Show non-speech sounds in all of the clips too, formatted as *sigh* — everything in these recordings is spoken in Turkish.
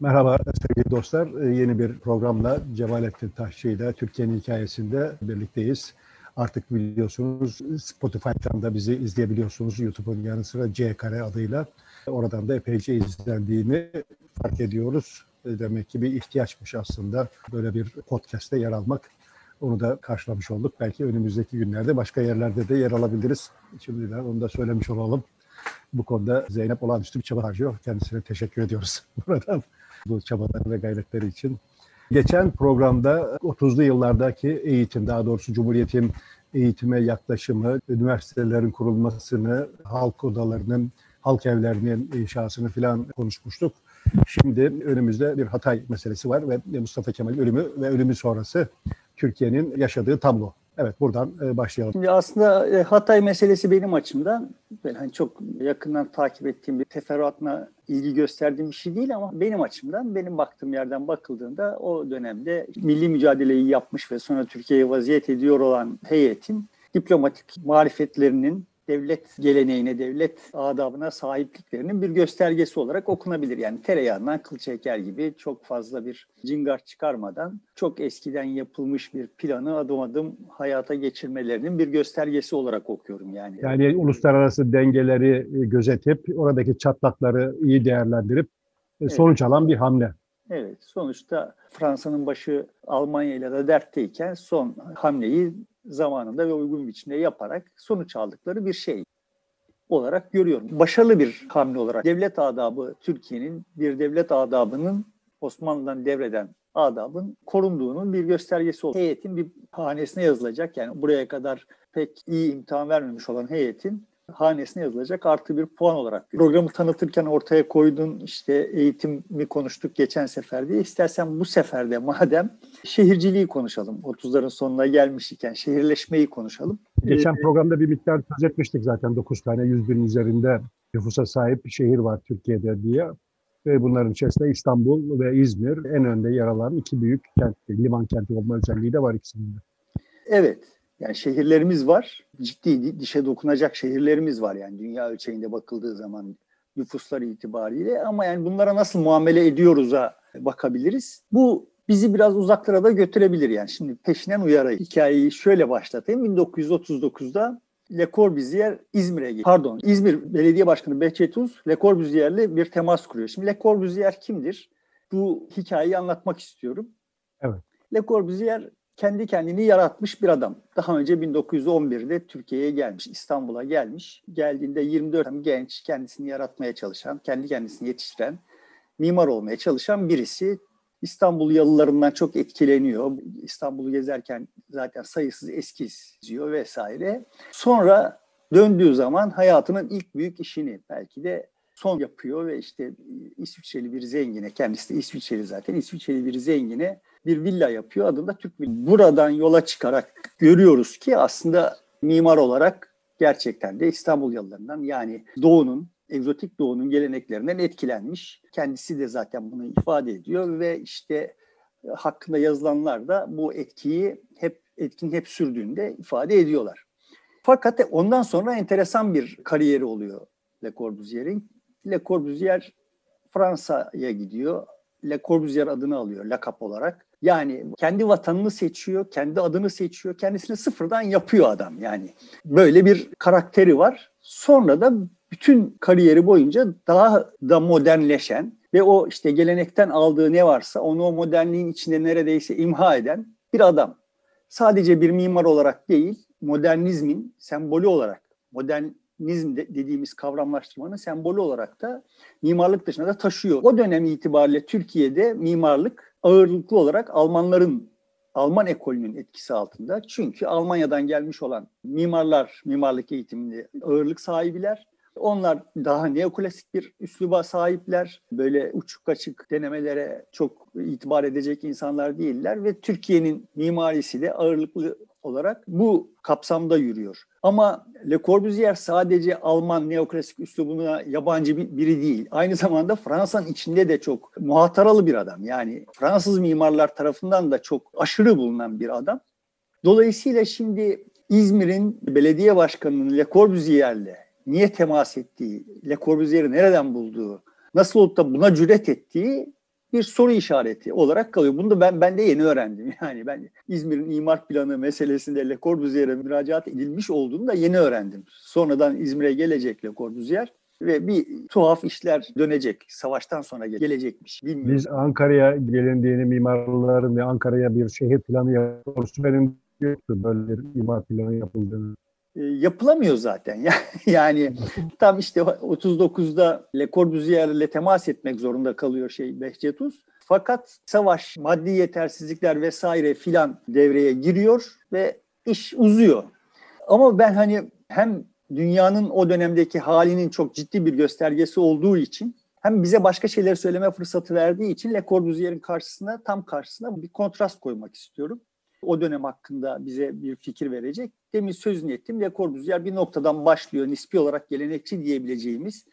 Merhaba sevgili dostlar. Ee, yeni bir programla Cemalettin Taşçı ile Türkiye'nin hikayesinde birlikteyiz. Artık biliyorsunuz Spotify'dan da bizi izleyebiliyorsunuz. YouTube'un yanı sıra C Kare adıyla. Oradan da epeyce izlendiğini fark ediyoruz. Ee, demek ki bir ihtiyaçmış aslında böyle bir podcast'te yer almak. Onu da karşılamış olduk. Belki önümüzdeki günlerde başka yerlerde de yer alabiliriz. Şimdiden onu da söylemiş olalım. Bu konuda Zeynep olağanüstü bir çaba harcıyor. Kendisine teşekkür ediyoruz *laughs* buradan bu çabaları ve gayretleri için. Geçen programda 30'lu yıllardaki eğitim, daha doğrusu Cumhuriyet'in eğitime yaklaşımı, üniversitelerin kurulmasını, halk odalarının, halk evlerinin inşasını filan konuşmuştuk. Şimdi önümüzde bir Hatay meselesi var ve Mustafa Kemal ölümü ve ölümü sonrası Türkiye'nin yaşadığı tablo. Evet buradan e, başlayalım. Şimdi aslında e, Hatay meselesi benim açımdan ben hani çok yakından takip ettiğim bir teferruatına ilgi gösterdiğim bir şey değil ama benim açımdan benim baktığım yerden bakıldığında o dönemde milli mücadeleyi yapmış ve sonra Türkiye'ye vaziyet ediyor olan heyetin diplomatik marifetlerinin devlet geleneğine, devlet adabına sahipliklerinin bir göstergesi olarak okunabilir. Yani tereyağından kıl çeker gibi çok fazla bir cingar çıkarmadan çok eskiden yapılmış bir planı adım adım hayata geçirmelerinin bir göstergesi olarak okuyorum yani. Yani uluslararası dengeleri gözetip oradaki çatlakları iyi değerlendirip evet. sonuç alan bir hamle. Evet, sonuçta Fransa'nın başı Almanya ile de dertteyken son hamleyi zamanında ve uygun biçimde yaparak sonuç aldıkları bir şey olarak görüyorum. Başarılı bir hamle olarak devlet adabı Türkiye'nin bir devlet adabının Osmanlı'dan devreden adabın korunduğunun bir göstergesi oldu. Heyetin bir hanesine yazılacak yani buraya kadar pek iyi imtihan vermemiş olan heyetin hanesine yazılacak artı bir puan olarak. Programı tanıtırken ortaya koydun işte eğitimi konuştuk geçen sefer diye. İstersen bu seferde madem şehirciliği konuşalım. 30'ların sonuna gelmiş iken şehirleşmeyi konuşalım. Geçen ee, programda bir miktar söz etmiştik zaten 9 tane 100 bin üzerinde nüfusa sahip bir şehir var Türkiye'de diye. Ve bunların içerisinde İstanbul ve İzmir en önde yer alan iki büyük kent, liman kenti olma özelliği de var ikisinin de. Evet, yani şehirlerimiz var. Ciddi dişe dokunacak şehirlerimiz var yani dünya ölçeğinde bakıldığı zaman nüfuslar itibariyle ama yani bunlara nasıl muamele ediyoruz'a bakabiliriz. Bu bizi biraz uzaklara da götürebilir yani. Şimdi peşinden uyarayım. Hikayeyi şöyle başlatayım. 1939'da Le Corbusier İzmir'e gidiyor. Pardon, İzmir Belediye Başkanı Behçet Uz Le Corbusier'le bir temas kuruyor. Şimdi Le Corbusier kimdir? Bu hikayeyi anlatmak istiyorum. Evet. Le Corbusier kendi kendini yaratmış bir adam. Daha önce 1911'de Türkiye'ye gelmiş, İstanbul'a gelmiş. Geldiğinde 24 genç, kendisini yaratmaya çalışan, kendi kendisini yetiştiren, mimar olmaya çalışan birisi. İstanbul yalılarından çok etkileniyor. İstanbul'u gezerken zaten sayısız eskiz izliyor vesaire. Sonra döndüğü zaman hayatının ilk büyük işini belki de son yapıyor ve işte İsviçreli bir zengine, kendisi de İsviçreli zaten, İsviçreli bir zengine bir villa yapıyor adında Türk Villa. Buradan yola çıkarak görüyoruz ki aslında mimar olarak gerçekten de İstanbul yalılarından yani doğunun, egzotik doğunun geleneklerinden etkilenmiş. Kendisi de zaten bunu ifade ediyor ve işte e, hakkında yazılanlar da bu etkiyi hep etkinin hep sürdüğünde ifade ediyorlar. Fakat ondan sonra enteresan bir kariyeri oluyor Le Corbusier'in. Le Corbusier Fransa'ya gidiyor. Le Corbusier adını alıyor lakap olarak. Yani kendi vatanını seçiyor, kendi adını seçiyor, kendisini sıfırdan yapıyor adam yani. Böyle bir karakteri var. Sonra da bütün kariyeri boyunca daha da modernleşen ve o işte gelenekten aldığı ne varsa onu o modernliğin içinde neredeyse imha eden bir adam. Sadece bir mimar olarak değil, modernizmin sembolü olarak, modernizm dediğimiz kavramlaştırmanın sembolü olarak da mimarlık dışında da taşıyor. O dönem itibariyle Türkiye'de mimarlık ağırlıklı olarak Almanların Alman ekolünün etkisi altında. Çünkü Almanya'dan gelmiş olan mimarlar, mimarlık eğitiminde ağırlık sahibiler. Onlar daha neoklasik bir üsluba sahipler. Böyle uçuk açık denemelere çok itibar edecek insanlar değiller ve Türkiye'nin mimarisi de ağırlıklı olarak bu kapsamda yürüyor. Ama Le Corbusier sadece Alman neoklasik üslubuna yabancı biri değil. Aynı zamanda Fransa'nın içinde de çok muhataralı bir adam. Yani Fransız mimarlar tarafından da çok aşırı bulunan bir adam. Dolayısıyla şimdi İzmir'in belediye başkanının Le Corbusier'le niye temas ettiği, Le Corbusier'i nereden bulduğu, nasıl olup da buna cüret ettiği bir soru işareti olarak kalıyor. Bunu da ben ben de yeni öğrendim. *laughs* Yani ben İzmir'in imar planı meselesinde Le Corbusier'e müracaat edilmiş olduğunu da yeni öğrendim. Sonradan İzmir'e gelecek Le Corbusier ve bir tuhaf işler dönecek. Savaştan sonra gelecekmiş. Bilmiyorum. Biz Ankara'ya gelindiğini mimarların ve Ankara'ya bir şehir planı yapıyoruz. Benim yoktu böyle bir imar planı yapıldığını. E, yapılamıyor zaten. *laughs* Yani tam işte 39'da Le Corbusier'le temas etmek zorunda kalıyor şey Behçet Uz. Fakat savaş, maddi yetersizlikler vesaire filan devreye giriyor ve iş uzuyor. Ama ben hani hem dünyanın o dönemdeki halinin çok ciddi bir göstergesi olduğu için hem bize başka şeyler söyleme fırsatı verdiği için Le Corbusier'in karşısına tam karşısına bir kontrast koymak istiyorum o dönem hakkında bize bir fikir verecek. Demin sözünü ettim. Le Corbusier bir noktadan başlıyor. Nispi olarak gelenekçi diyebileceğimiz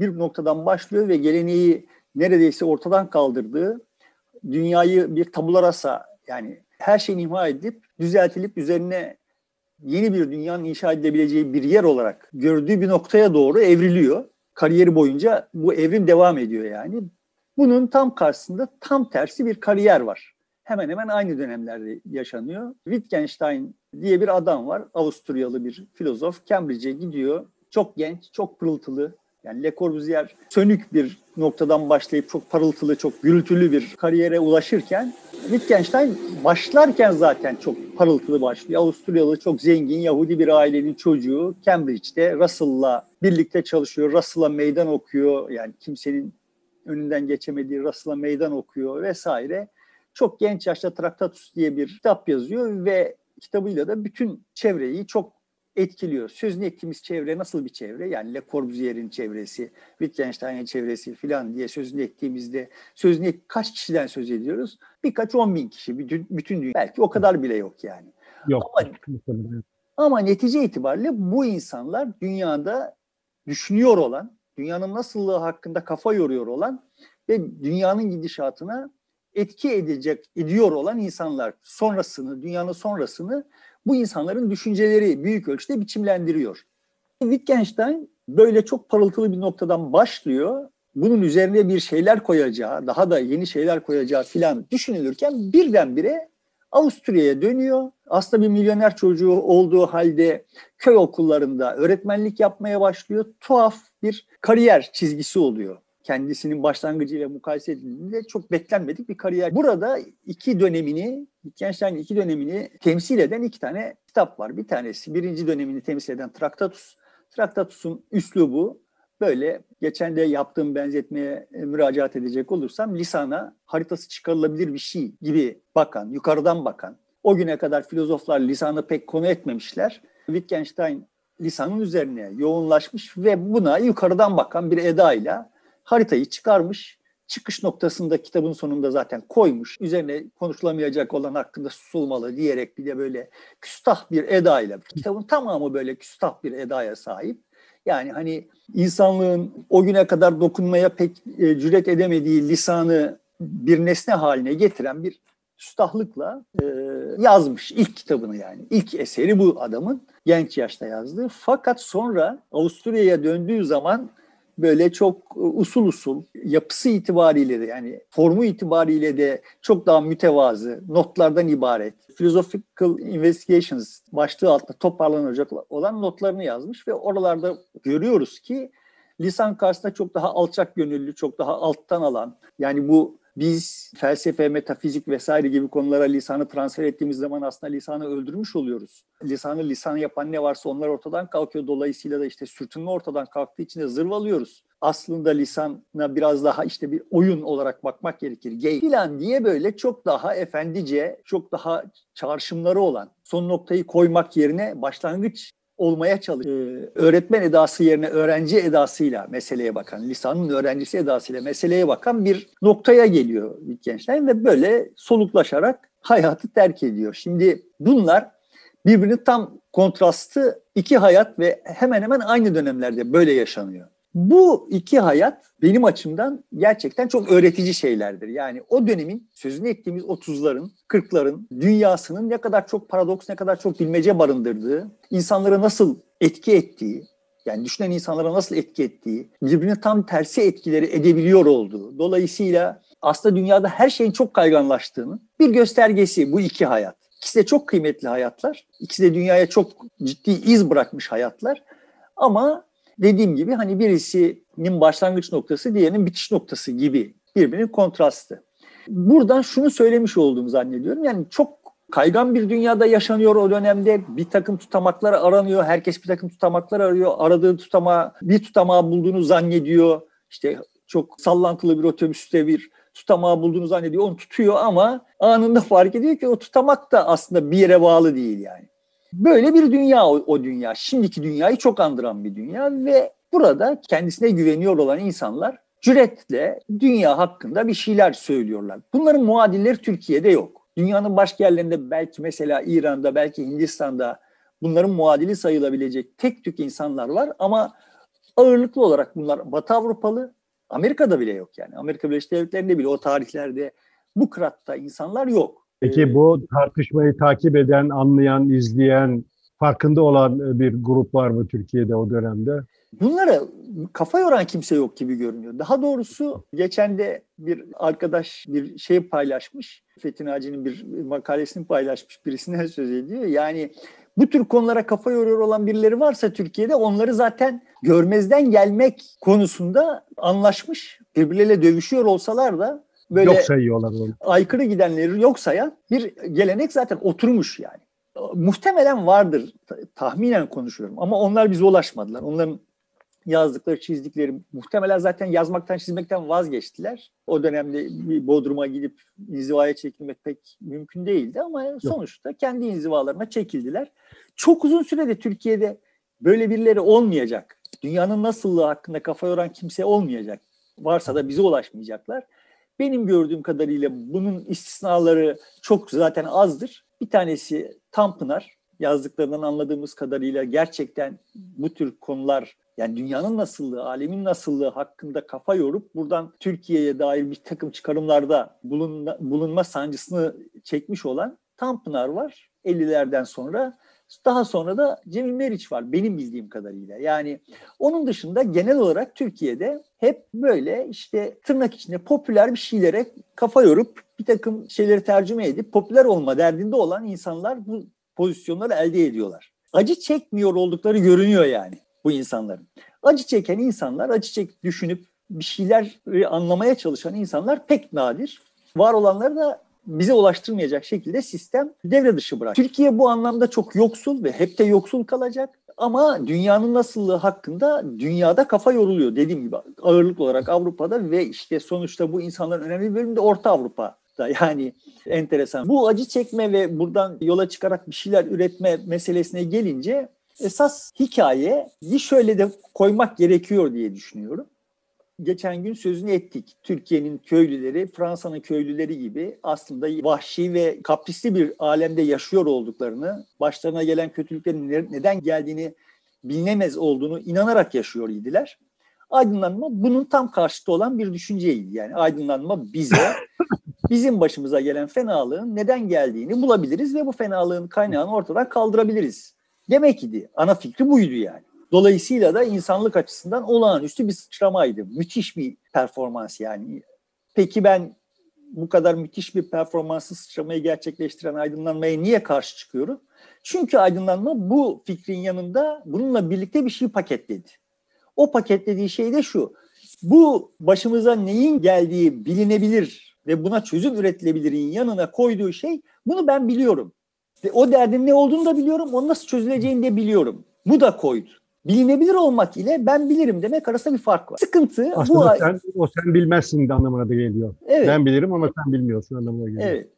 bir noktadan başlıyor ve geleneği neredeyse ortadan kaldırdığı, dünyayı bir tabula rasa yani her şeyin imha edip düzeltilip üzerine yeni bir dünyanın inşa edilebileceği bir yer olarak gördüğü bir noktaya doğru evriliyor. Kariyeri boyunca bu evrim devam ediyor yani. Bunun tam karşısında tam tersi bir kariyer var hemen hemen aynı dönemlerde yaşanıyor. Wittgenstein diye bir adam var. Avusturyalı bir filozof. Cambridge'e gidiyor. Çok genç, çok pırıltılı. Yani Le Corbusier sönük bir noktadan başlayıp çok parıltılı, çok gürültülü bir kariyere ulaşırken Wittgenstein başlarken zaten çok parıltılı başlıyor. Avusturyalı çok zengin Yahudi bir ailenin çocuğu Cambridge'de Russell'la birlikte çalışıyor. Russell'a meydan okuyor. Yani kimsenin önünden geçemediği Russell'a meydan okuyor vesaire çok genç yaşta Traktatus diye bir kitap yazıyor ve kitabıyla da bütün çevreyi çok etkiliyor. Sözünü ettiğimiz çevre nasıl bir çevre? Yani Le Corbusier'in çevresi, Wittgenstein'in çevresi filan diye sözünü ettiğimizde sözünü kaç kişiden söz ediyoruz? Birkaç on bin kişi, bütün, bütün dünya. Belki o kadar bile yok yani. Yok. Ama, ama netice itibariyle bu insanlar dünyada düşünüyor olan, dünyanın nasıllığı hakkında kafa yoruyor olan ve dünyanın gidişatına etki edecek, ediyor olan insanlar sonrasını, dünyanın sonrasını bu insanların düşünceleri büyük ölçüde biçimlendiriyor. Wittgenstein böyle çok parıltılı bir noktadan başlıyor. Bunun üzerine bir şeyler koyacağı, daha da yeni şeyler koyacağı filan düşünülürken birdenbire Avusturya'ya dönüyor. Aslında bir milyoner çocuğu olduğu halde köy okullarında öğretmenlik yapmaya başlıyor. Tuhaf bir kariyer çizgisi oluyor kendisinin başlangıcıyla mukayese edildiğinde çok beklenmedik bir kariyer. Burada iki dönemini, Wittgenstein iki dönemini temsil eden iki tane kitap var. Bir tanesi birinci dönemini temsil eden Traktatus. Traktatus'un üslubu böyle geçen de yaptığım benzetmeye e, müracaat edecek olursam lisana haritası çıkarılabilir bir şey gibi bakan, yukarıdan bakan. O güne kadar filozoflar lisanı pek konu etmemişler. Wittgenstein lisanın üzerine yoğunlaşmış ve buna yukarıdan bakan bir edayla haritayı çıkarmış. Çıkış noktasında kitabın sonunda zaten koymuş. Üzerine konuşulamayacak olan hakkında susulmalı diyerek bir de böyle küstah bir edayla. Kitabın tamamı böyle küstah bir edaya sahip. Yani hani insanlığın o güne kadar dokunmaya pek e, cüret edemediği lisanı bir nesne haline getiren bir küstahlıkla e, yazmış ilk kitabını yani. İlk eseri bu adamın genç yaşta yazdığı. Fakat sonra Avusturya'ya döndüğü zaman böyle çok e, usul usul yapısı itibariyle de yani formu itibariyle de çok daha mütevazı notlardan ibaret. Philosophical Investigations başlığı altında toparlanacak olan notlarını yazmış ve oralarda görüyoruz ki lisan karşısında çok daha alçak gönüllü, çok daha alttan alan yani bu biz felsefe, metafizik vesaire gibi konulara lisanı transfer ettiğimiz zaman aslında lisanı öldürmüş oluyoruz. Lisanı lisan yapan ne varsa onlar ortadan kalkıyor. Dolayısıyla da işte sürtünme ortadan kalktığı için de zırvalıyoruz. Aslında lisana biraz daha işte bir oyun olarak bakmak gerekir. Gay filan diye böyle çok daha efendice, çok daha çağrışımları olan son noktayı koymak yerine başlangıç olmaya çalışıyor. Ee, öğretmen edası yerine öğrenci edasıyla meseleye bakan, lisanın öğrencisi edasıyla meseleye bakan bir noktaya geliyor Wittgenstein ve böyle soluklaşarak hayatı terk ediyor. Şimdi bunlar birbirinin tam kontrastı iki hayat ve hemen hemen aynı dönemlerde böyle yaşanıyor. Bu iki hayat benim açımdan gerçekten çok öğretici şeylerdir. Yani o dönemin sözünü ettiğimiz 30'ların, 40'ların dünyasının ne kadar çok paradoks, ne kadar çok bilmece barındırdığı, insanlara nasıl etki ettiği, yani düşünen insanlara nasıl etki ettiği, birbirine tam tersi etkileri edebiliyor olduğu. Dolayısıyla aslında dünyada her şeyin çok kayganlaştığını bir göstergesi bu iki hayat. İkisi de çok kıymetli hayatlar. İkisi de dünyaya çok ciddi iz bırakmış hayatlar. Ama dediğim gibi hani birisinin başlangıç noktası diğerinin bitiş noktası gibi birbirinin kontrastı. Buradan şunu söylemiş olduğumu zannediyorum. Yani çok kaygan bir dünyada yaşanıyor o dönemde. Bir takım tutamaklar aranıyor. Herkes bir takım tutamaklar arıyor. Aradığı tutama bir tutamağı bulduğunu zannediyor. İşte çok sallantılı bir otobüste bir tutamağı bulduğunu zannediyor. Onu tutuyor ama anında fark ediyor ki o tutamak da aslında bir yere bağlı değil yani. Böyle bir dünya o, o dünya. Şimdiki dünyayı çok andıran bir dünya ve burada kendisine güveniyor olan insanlar cüretle dünya hakkında bir şeyler söylüyorlar. Bunların muadilleri Türkiye'de yok. Dünyanın başka yerlerinde belki mesela İran'da, belki Hindistan'da bunların muadili sayılabilecek tek tük insanlar var ama ağırlıklı olarak bunlar Batı Avrupalı, Amerika'da bile yok yani. Amerika Birleşik Devletleri'nde bile o tarihlerde bu kıratta insanlar yok. Peki bu tartışmayı takip eden, anlayan, izleyen, farkında olan bir grup var mı Türkiye'de o dönemde? Bunlara kafa yoran kimse yok gibi görünüyor. Daha doğrusu geçen de bir arkadaş bir şey paylaşmış. Fethi Naci'nin bir makalesini paylaşmış. Birisine *laughs* söz ediyor. Yani bu tür konulara kafa yoruyor olan birileri varsa Türkiye'de onları zaten görmezden gelmek konusunda anlaşmış. Birbirleriyle dövüşüyor olsalar da böyle yok sayıyorlar onu. aykırı gidenleri yok sayan bir gelenek zaten oturmuş yani. Muhtemelen vardır tahminen konuşuyorum ama onlar bize ulaşmadılar. Onların yazdıkları, çizdikleri muhtemelen zaten yazmaktan, çizmekten vazgeçtiler. O dönemde bir Bodrum'a gidip inzivaya çekilmek pek mümkün değildi ama Yok. sonuçta kendi inzivalarına çekildiler. Çok uzun sürede Türkiye'de böyle birileri olmayacak. Dünyanın nasıllığı hakkında kafa yoran kimse olmayacak. Varsa da bize ulaşmayacaklar. Benim gördüğüm kadarıyla bunun istisnaları çok zaten azdır. Bir tanesi Tanpınar. Yazdıklarından anladığımız kadarıyla gerçekten bu tür konular yani dünyanın nasıllığı, alemin nasıllığı hakkında kafa yorup buradan Türkiye'ye dair bir takım çıkarımlarda bulunma, bulunma sancısını çekmiş olan Tanpınar var 50'lerden sonra. Daha sonra da Cemil Meriç var benim bildiğim kadarıyla. Yani onun dışında genel olarak Türkiye'de hep böyle işte tırnak içinde popüler bir şeylere kafa yorup bir takım şeyleri tercüme edip popüler olma derdinde olan insanlar bu pozisyonları elde ediyorlar. Acı çekmiyor oldukları görünüyor yani bu insanların. Acı çeken insanlar, acı çek düşünüp bir şeyler anlamaya çalışan insanlar pek nadir. Var olanları da bize ulaştırmayacak şekilde sistem devre dışı bırak. Türkiye bu anlamda çok yoksul ve hep de yoksul kalacak. Ama dünyanın nasıllığı hakkında dünyada kafa yoruluyor. Dediğim gibi ağırlık olarak Avrupa'da ve işte sonuçta bu insanların önemli bir bölümü de Orta Avrupa'da. Yani enteresan. Bu acı çekme ve buradan yola çıkarak bir şeyler üretme meselesine gelince esas hikayeyi şöyle de koymak gerekiyor diye düşünüyorum. Geçen gün sözünü ettik. Türkiye'nin köylüleri, Fransa'nın köylüleri gibi aslında vahşi ve kaprisli bir alemde yaşıyor olduklarını, başlarına gelen kötülüklerin neden geldiğini bilinemez olduğunu inanarak yaşıyor idiler. Aydınlanma bunun tam karşıtı olan bir düşünceydi. Yani aydınlanma bize, *laughs* bizim başımıza gelen fenalığın neden geldiğini bulabiliriz ve bu fenalığın kaynağını ortadan kaldırabiliriz demek idi. Ana fikri buydu yani. Dolayısıyla da insanlık açısından olağanüstü bir sıçramaydı. Müthiş bir performans yani. Peki ben bu kadar müthiş bir performansı sıçramayı gerçekleştiren aydınlanmaya niye karşı çıkıyorum? Çünkü aydınlanma bu fikrin yanında bununla birlikte bir şey paketledi. O paketlediği şey de şu. Bu başımıza neyin geldiği bilinebilir ve buna çözüm üretilebilirin yanına koyduğu şey bunu ben biliyorum. O derdin ne olduğunu da biliyorum, onu nasıl çözüleceğini de biliyorum. Bu da koydu. Bilinebilir olmak ile ben bilirim demek arasında bir fark var. Sıkıntı Aslında bu sen, o sen bilmezsin de anlamına da geliyor. Evet. Ben bilirim ama sen bilmiyorsun anlamına geliyor. Evet.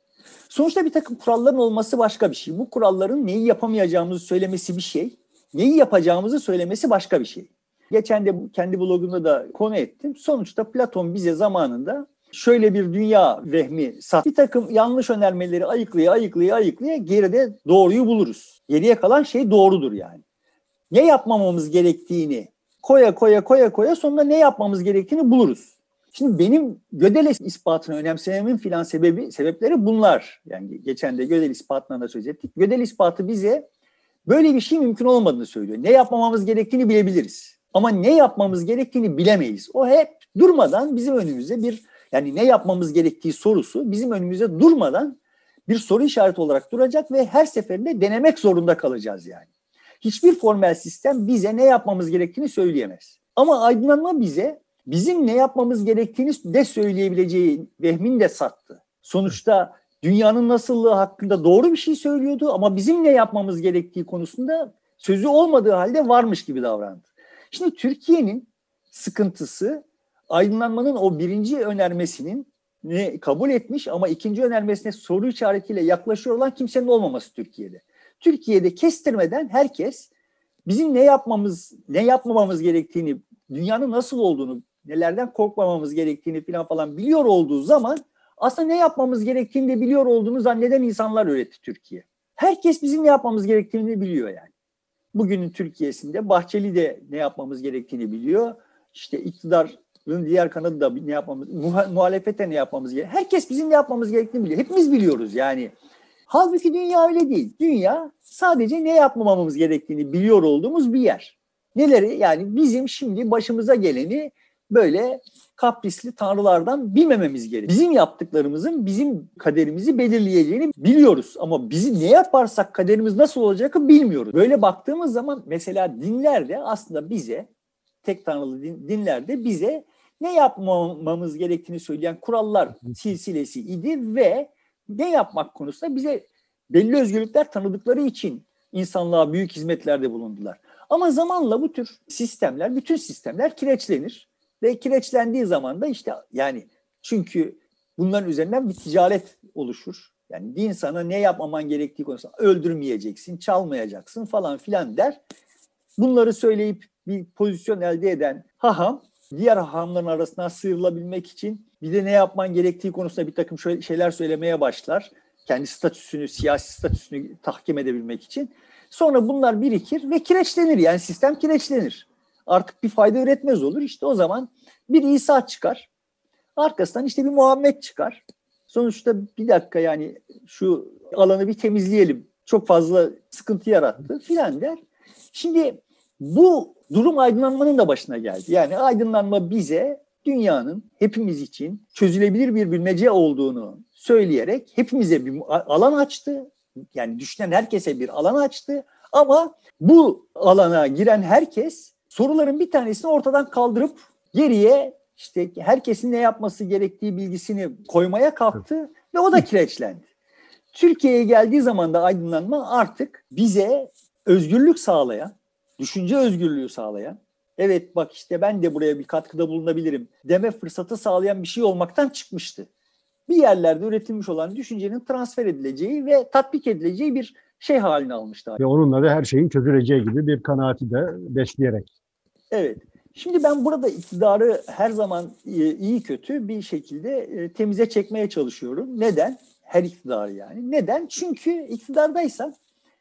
Sonuçta bir takım kuralların olması başka bir şey. Bu kuralların neyi yapamayacağımızı söylemesi bir şey. Neyi yapacağımızı söylemesi başka bir şey. Geçen de kendi blogumda da konu ettim. Sonuçta Platon bize zamanında şöyle bir dünya vehmi sat. Bir takım yanlış önermeleri ayıklaya ayıklaya ayıklaya geride doğruyu buluruz. Geriye kalan şey doğrudur yani. Ne yapmamamız gerektiğini koya koya koya koya sonunda ne yapmamız gerektiğini buluruz. Şimdi benim Gödel ispatını önemsememin filan sebebi sebepleri bunlar. Yani geçen de Gödel ispatından da söz ettik. Gödel ispatı bize böyle bir şey mümkün olmadığını söylüyor. Ne yapmamamız gerektiğini bilebiliriz. Ama ne yapmamız gerektiğini bilemeyiz. O hep durmadan bizim önümüze bir Yani ne yapmamız gerektiği sorusu bizim önümüze durmadan bir soru işareti olarak duracak ve her seferinde denemek zorunda kalacağız yani. Hiçbir formel sistem bize ne yapmamız gerektiğini söyleyemez. Ama aydınlanma bize bizim ne yapmamız gerektiğini de söyleyebileceği vehmini de sattı. Sonuçta dünyanın nasıllığı hakkında doğru bir şey söylüyordu ama bizim ne yapmamız gerektiği konusunda sözü olmadığı halde varmış gibi davrandı. Şimdi Türkiye'nin sıkıntısı aydınlanmanın o birinci önermesinin ne kabul etmiş ama ikinci önermesine soru işaretiyle yaklaşıyor olan kimsenin olmaması Türkiye'de. Türkiye'de kestirmeden herkes bizim ne yapmamız, ne yapmamamız gerektiğini, dünyanın nasıl olduğunu, nelerden korkmamamız gerektiğini falan falan biliyor olduğu zaman aslında ne yapmamız gerektiğini de biliyor olduğunu zanneden insanlar üretti Türkiye. Herkes bizim ne yapmamız gerektiğini biliyor yani. Bugünün Türkiye'sinde Bahçeli de ne yapmamız gerektiğini biliyor. İşte iktidarın diğer kanadı da ne yapmamız, muhalefete ne yapmamız gerektiğini. Herkes bizim ne yapmamız gerektiğini biliyor. Hepimiz biliyoruz yani. Halbuki dünya öyle değil. Dünya sadece ne yapmamamız gerektiğini biliyor olduğumuz bir yer. Neleri? Yani bizim şimdi başımıza geleni böyle kaprisli tanrılardan bilmememiz gerekiyor. Bizim yaptıklarımızın bizim kaderimizi belirleyeceğini biliyoruz ama bizi ne yaparsak kaderimiz nasıl olacakı bilmiyoruz. Böyle baktığımız zaman mesela dinlerde aslında bize tek tanrılı din, dinlerde bize ne yapmamamız gerektiğini söyleyen kurallar silsilesi idi ve ne yapmak konusunda bize belli özgürlükler tanıdıkları için insanlığa büyük hizmetlerde bulundular. Ama zamanla bu tür sistemler, bütün sistemler kireçlenir ve kireçlendiği zaman da işte yani çünkü bunların üzerinden bir ticaret oluşur. Yani din sana ne yapmaman gerektiği konusunda öldürmeyeceksin, çalmayacaksın falan filan der. Bunları söyleyip bir pozisyon elde eden haham diğer hahamların arasından sıyrılabilmek için bir de ne yapman gerektiği konusunda bir takım şeyler söylemeye başlar. Kendi statüsünü, siyasi statüsünü tahkim edebilmek için. Sonra bunlar birikir ve kireçlenir. Yani sistem kireçlenir. Artık bir fayda üretmez olur. İşte o zaman bir İsa çıkar. Arkasından işte bir Muhammed çıkar. Sonuçta bir dakika yani şu alanı bir temizleyelim. Çok fazla sıkıntı yarattı filan der. Şimdi bu durum aydınlanmanın da başına geldi. Yani aydınlanma bize dünyanın hepimiz için çözülebilir bir bilmece olduğunu söyleyerek hepimize bir alan açtı. Yani düşünen herkese bir alan açtı. Ama bu alana giren herkes soruların bir tanesini ortadan kaldırıp geriye işte herkesin ne yapması gerektiği bilgisini koymaya kalktı ve o da kireçlendi. Türkiye'ye geldiği zaman da aydınlanma artık bize özgürlük sağlayan, düşünce özgürlüğü sağlayan, evet bak işte ben de buraya bir katkıda bulunabilirim deme fırsatı sağlayan bir şey olmaktan çıkmıştı. Bir yerlerde üretilmiş olan düşüncenin transfer edileceği ve tatbik edileceği bir şey haline almıştı. Ve onunla da her şeyin çözüleceği gibi bir kanaati de besleyerek. Evet. Şimdi ben burada iktidarı her zaman e, iyi kötü bir şekilde e, temize çekmeye çalışıyorum. Neden? Her iktidarı yani. Neden? Çünkü iktidardaysan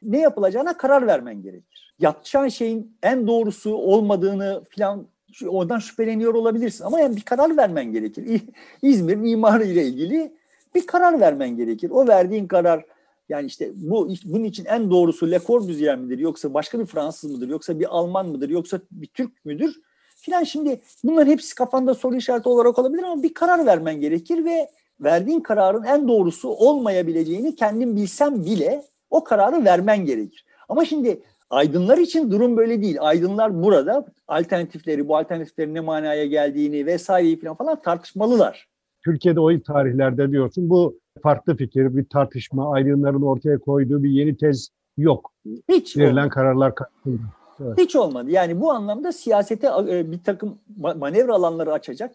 ne yapılacağına karar vermen gerekir. Yapacağın şeyin en doğrusu olmadığını falan ondan şüpheleniyor olabilirsin ama yani bir karar vermen gerekir. İzmir mimarı ile ilgili bir karar vermen gerekir. O verdiğin karar yani işte bu bunun için en doğrusu Le Corbusier midir yoksa başka bir Fransız mıdır yoksa bir Alman mıdır yoksa bir Türk müdür filan şimdi bunların hepsi kafanda soru işareti olarak olabilir ama bir karar vermen gerekir ve verdiğin kararın en doğrusu olmayabileceğini kendin bilsen bile o kararı vermen gerekir. Ama şimdi aydınlar için durum böyle değil. Aydınlar burada alternatifleri, bu alternatiflerin ne manaya geldiğini vesaireyi falan falan tartışmalılar. Türkiye'de o tarihlerde diyorsun bu farklı fikir, bir tartışma, aydınların ortaya koyduğu bir yeni tez yok. Hiç Verilen olmadı. kararlar karşısında. Evet. Hiç olmadı. Yani bu anlamda siyasete e, bir takım manevra alanları açacak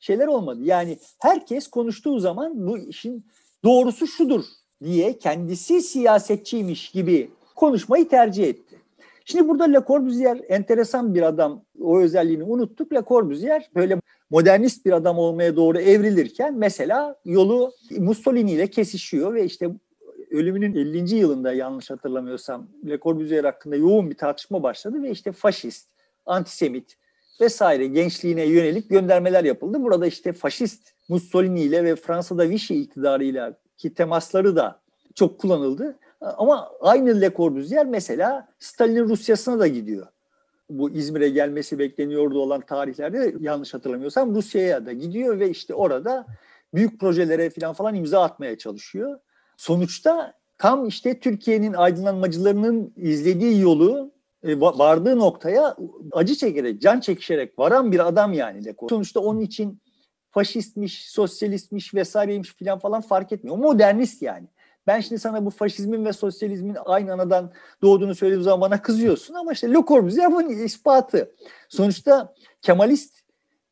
şeyler olmadı. Yani herkes konuştuğu zaman bu işin doğrusu şudur diye kendisi siyasetçiymiş gibi konuşmayı tercih etti. Şimdi burada Le Corbusier enteresan bir adam. O özelliğini unuttuk. Le Corbusier böyle modernist bir adam olmaya doğru evrilirken mesela yolu Mussolini ile kesişiyor ve işte ölümünün 50. yılında yanlış hatırlamıyorsam Le Corbusier hakkında yoğun bir tartışma başladı ve işte faşist, antisemit vesaire gençliğine yönelik göndermeler yapıldı. Burada işte faşist Mussolini ile ve Fransa'da Vichy iktidarıyla ki temasları da çok kullanıldı. Ama aynı Le Corbusier mesela Stalin'in Rusyasına da gidiyor. bu İzmir'e gelmesi bekleniyordu olan tarihlerde yanlış hatırlamıyorsam Rusya'ya da gidiyor ve işte orada büyük projelere falan falan imza atmaya çalışıyor. Sonuçta tam işte Türkiye'nin aydınlanmacılarının izlediği yolu e, vardığı noktaya acı çekerek, can çekişerek varan bir adam yani Leko. Sonuçta onun için faşistmiş, sosyalistmiş vesaireymiş falan falan fark etmiyor. Modernist yani. Ben şimdi sana bu faşizmin ve sosyalizmin aynı anadan doğduğunu söylediğim zaman bana kızıyorsun ama işte Le Corbusier bunun ispatı. Sonuçta Kemalist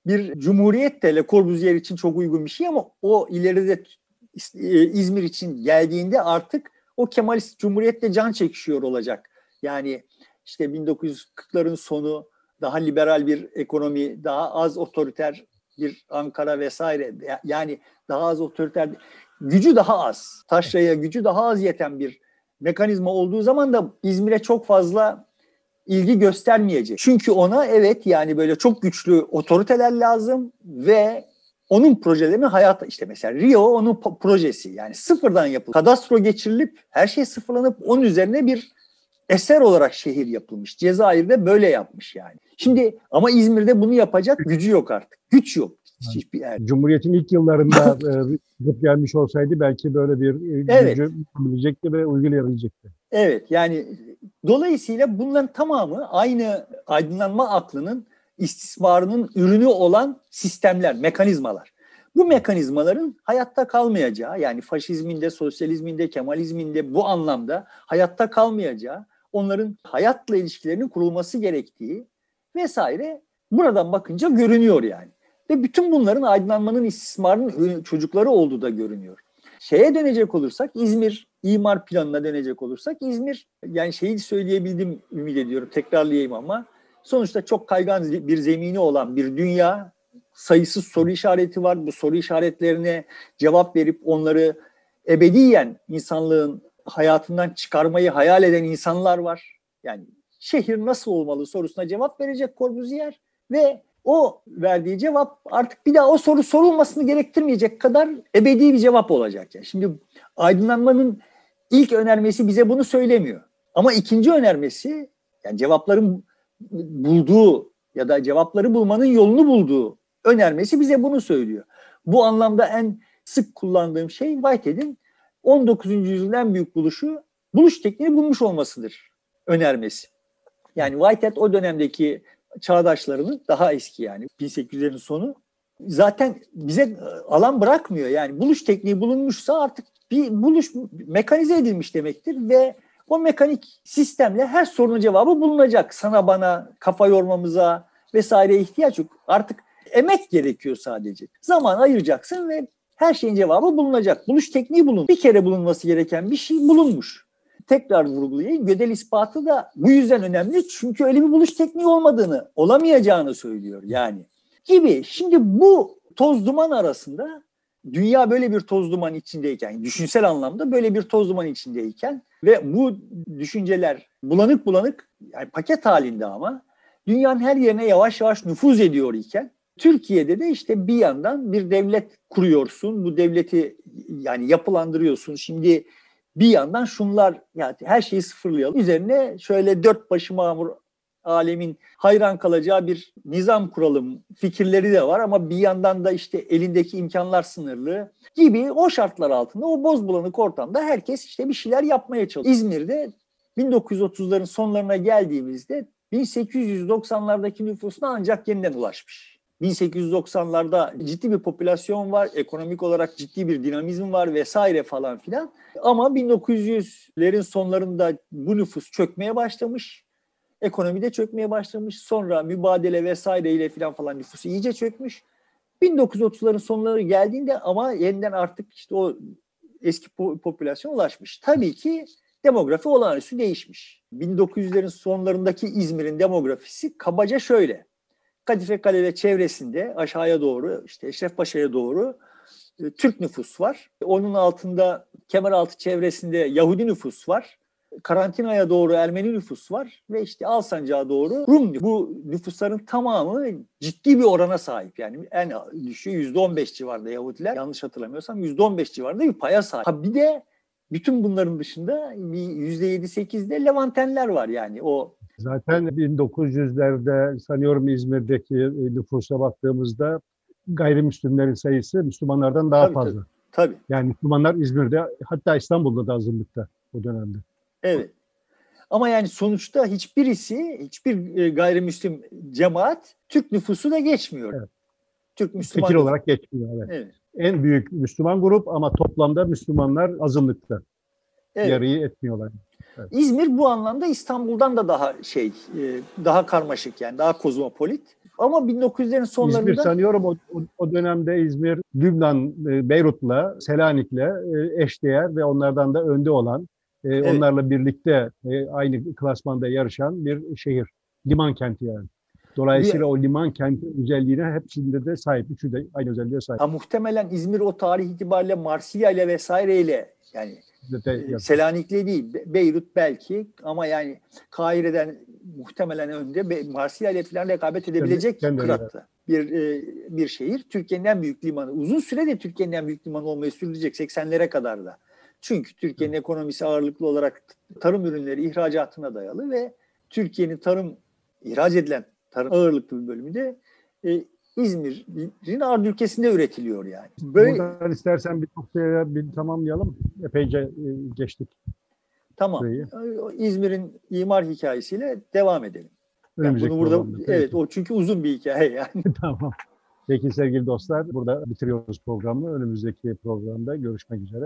bir cumhuriyet de Le Corbusier için çok uygun bir şey ama o ileride e, İzmir için geldiğinde artık o Kemalist cumhuriyetle can çekişiyor olacak. Yani işte 1940'ların sonu daha liberal bir ekonomi, daha az otoriter bir Ankara vesaire yani daha az otoriter gücü daha az. Taşra'ya gücü daha az yeten bir mekanizma olduğu zaman da İzmir'e çok fazla ilgi göstermeyecek. Çünkü ona evet yani böyle çok güçlü otoriteler lazım ve onun projelerini hayata işte mesela Rio onun projesi yani sıfırdan yapıldı. Kadastro geçirilip her şey sıfırlanıp onun üzerine bir eser olarak şehir yapılmış. Cezayir'de böyle yapmış yani. Şimdi ama İzmir'de bunu yapacak gücü yok artık. Güç yok. Hiçbir yer. Cumhuriyet'in ilk yıllarında *laughs* e, gelmiş olsaydı belki böyle bir e, evet. gücü bilecekti ve uygulayabilecekti. Evet yani dolayısıyla bunların tamamı aynı aydınlanma aklının istismarının ürünü olan sistemler, mekanizmalar. Bu mekanizmaların hayatta kalmayacağı yani faşizminde, sosyalizminde, kemalizminde bu anlamda hayatta kalmayacağı, onların hayatla ilişkilerinin kurulması gerektiği vesaire buradan bakınca görünüyor yani. Ve bütün bunların aydınlanmanın istismarının çocukları olduğu da görünüyor. Şeye dönecek olursak İzmir imar planına dönecek olursak İzmir yani şeyi söyleyebildim ümit ediyorum tekrarlayayım ama sonuçta çok kaygan bir zemini olan bir dünya sayısız soru işareti var. Bu soru işaretlerine cevap verip onları ebediyen insanlığın hayatından çıkarmayı hayal eden insanlar var. Yani şehir nasıl olmalı sorusuna cevap verecek Corbusier ve o verdiği cevap artık bir daha o soru sorulmasını gerektirmeyecek kadar ebedi bir cevap olacak. Yani şimdi aydınlanmanın ilk önermesi bize bunu söylemiyor. Ama ikinci önermesi yani cevapların bulduğu ya da cevapları bulmanın yolunu bulduğu önermesi bize bunu söylüyor. Bu anlamda en sık kullandığım şey Whitehead'in 19. yüzyılın en büyük buluşu buluş tekniğini bulmuş olmasıdır önermesi. Yani Whitehead o dönemdeki çağdaşlarının daha eski yani 1800'lerin sonu zaten bize alan bırakmıyor. Yani buluş tekniği bulunmuşsa artık bir buluş mekanize edilmiş demektir ve o mekanik sistemle her sorunun cevabı bulunacak. Sana bana kafa yormamıza vesaire ihtiyaç yok. Artık emek gerekiyor sadece. Zaman ayıracaksın ve her şeyin cevabı bulunacak. Buluş tekniği bulun. Bir kere bulunması gereken bir şey bulunmuş. Tekrar vurgulayayım. Gödel ispatı da bu yüzden önemli. Çünkü öyle bir buluş tekniği olmadığını, olamayacağını söylüyor yani. Gibi. Şimdi bu toz duman arasında dünya böyle bir toz duman içindeyken, düşünsel anlamda böyle bir toz duman içindeyken ve bu düşünceler bulanık bulanık yani paket halinde ama dünyanın her yerine yavaş yavaş nüfuz ediyor iken Türkiye'de de işte bir yandan bir devlet kuruyorsun. Bu devleti yani yapılandırıyorsun. Şimdi bir yandan şunlar yani her şeyi sıfırlayalım. Üzerine şöyle dört başı mamur alemin hayran kalacağı bir nizam kuralım fikirleri de var ama bir yandan da işte elindeki imkanlar sınırlı gibi o şartlar altında o boz bulanık ortamda herkes işte bir şeyler yapmaya çalışıyor. İzmir'de 1930'ların sonlarına geldiğimizde 1890'lardaki nüfusuna ancak yeniden ulaşmış. 1890'larda ciddi bir popülasyon var, ekonomik olarak ciddi bir dinamizm var vesaire falan filan. Ama 1900'lerin sonlarında bu nüfus çökmeye başlamış. Ekonomide çökmeye başlamış. Sonra mübadele vesaire ile filan falan nüfusu iyice çökmüş. 1930'ların sonları geldiğinde ama yeniden artık işte o eski popülasyon ulaşmış. Tabii ki demografi olağanüstü değişmiş. 1900'lerin sonlarındaki İzmir'in demografisi kabaca şöyle. Kadife Kale ve çevresinde aşağıya doğru işte Eşrefpaşa'ya doğru e, Türk nüfus var. Onun altında Kemeraltı çevresinde Yahudi nüfus var. Karantinaya doğru Ermeni nüfus var ve işte Alsancak'a doğru Rum nüfus. Bu nüfusların tamamı ciddi bir orana sahip. Yani en düşüğü %15 civarında Yahudiler. Yanlış hatırlamıyorsam %15 civarında bir paya sahip. Ha bir de bütün bunların dışında bir %7-8'de Levantenler var yani o Zaten 1900'lerde sanıyorum İzmir'deki e, nüfusa baktığımızda gayrimüslimlerin sayısı Müslümanlardan daha Tabii, fazla. Tabii. Yani Müslümanlar İzmir'de hatta İstanbul'da da azınlıkta o dönemde. Evet. Ama yani sonuçta hiçbirisi, hiçbir e, gayrimüslim cemaat Türk nüfusu da geçmiyor. Evet. Türk Müslüman. Fikir olarak geçmiyor. Evet. Evet. En büyük Müslüman grup ama toplamda Müslümanlar azınlıkta. evet. Yarıyı etmiyorlar. İzmir bu anlamda İstanbul'dan da daha şey, e, daha karmaşık yani daha kozmopolit. Ama 1900'lerin sonlarında İzmir sanıyorum o, o, dönemde İzmir, Lübnan, e, Beyrut'la, Selanik'le e, eşdeğer ve onlardan da önde olan, e, onlarla birlikte aynı klasmanda yarışan bir şehir. Liman kenti yani. Dolayısıyla o liman kenti özelliğine hepsinde de sahip. Üçü de aynı özelliğe sahip. ha, muhtemelen İzmir o tarih itibariyle Marsilya ile vesaireyle yani de e. Selanik'le değil Be- Beyrut belki ama yani Kahire'den muhtemelen önde Marsilya ile falan rekabet edebilecek kendi- kıratta bir e, bir şehir. Türkiye'nin en büyük limanı. Uzun süre de Türkiye'nin en büyük limanı olmayı sürdürecek 80'lere kadar da. Çünkü Türkiye'nin ekonomisi ağırlıklı olarak tarım ürünleri ihracatına dayalı ve Türkiye'nin tarım ihraç edilen tarım ağırlıklı bir bölümü de e, İzmir'in ard ülkesinde üretiliyor yani. Böyle Buradan istersen bir noktaya bir tamamlayalım. Epeyce e, geçtik. tamam. Süreyi. İzmir'in imar hikayesiyle devam edelim. Yani bunu burada programda. Evet o çünkü uzun bir hikaye yani. *laughs* tamam. Peki sevgili dostlar burada bitiriyoruz programı. Önümüzdeki programda görüşmek üzere.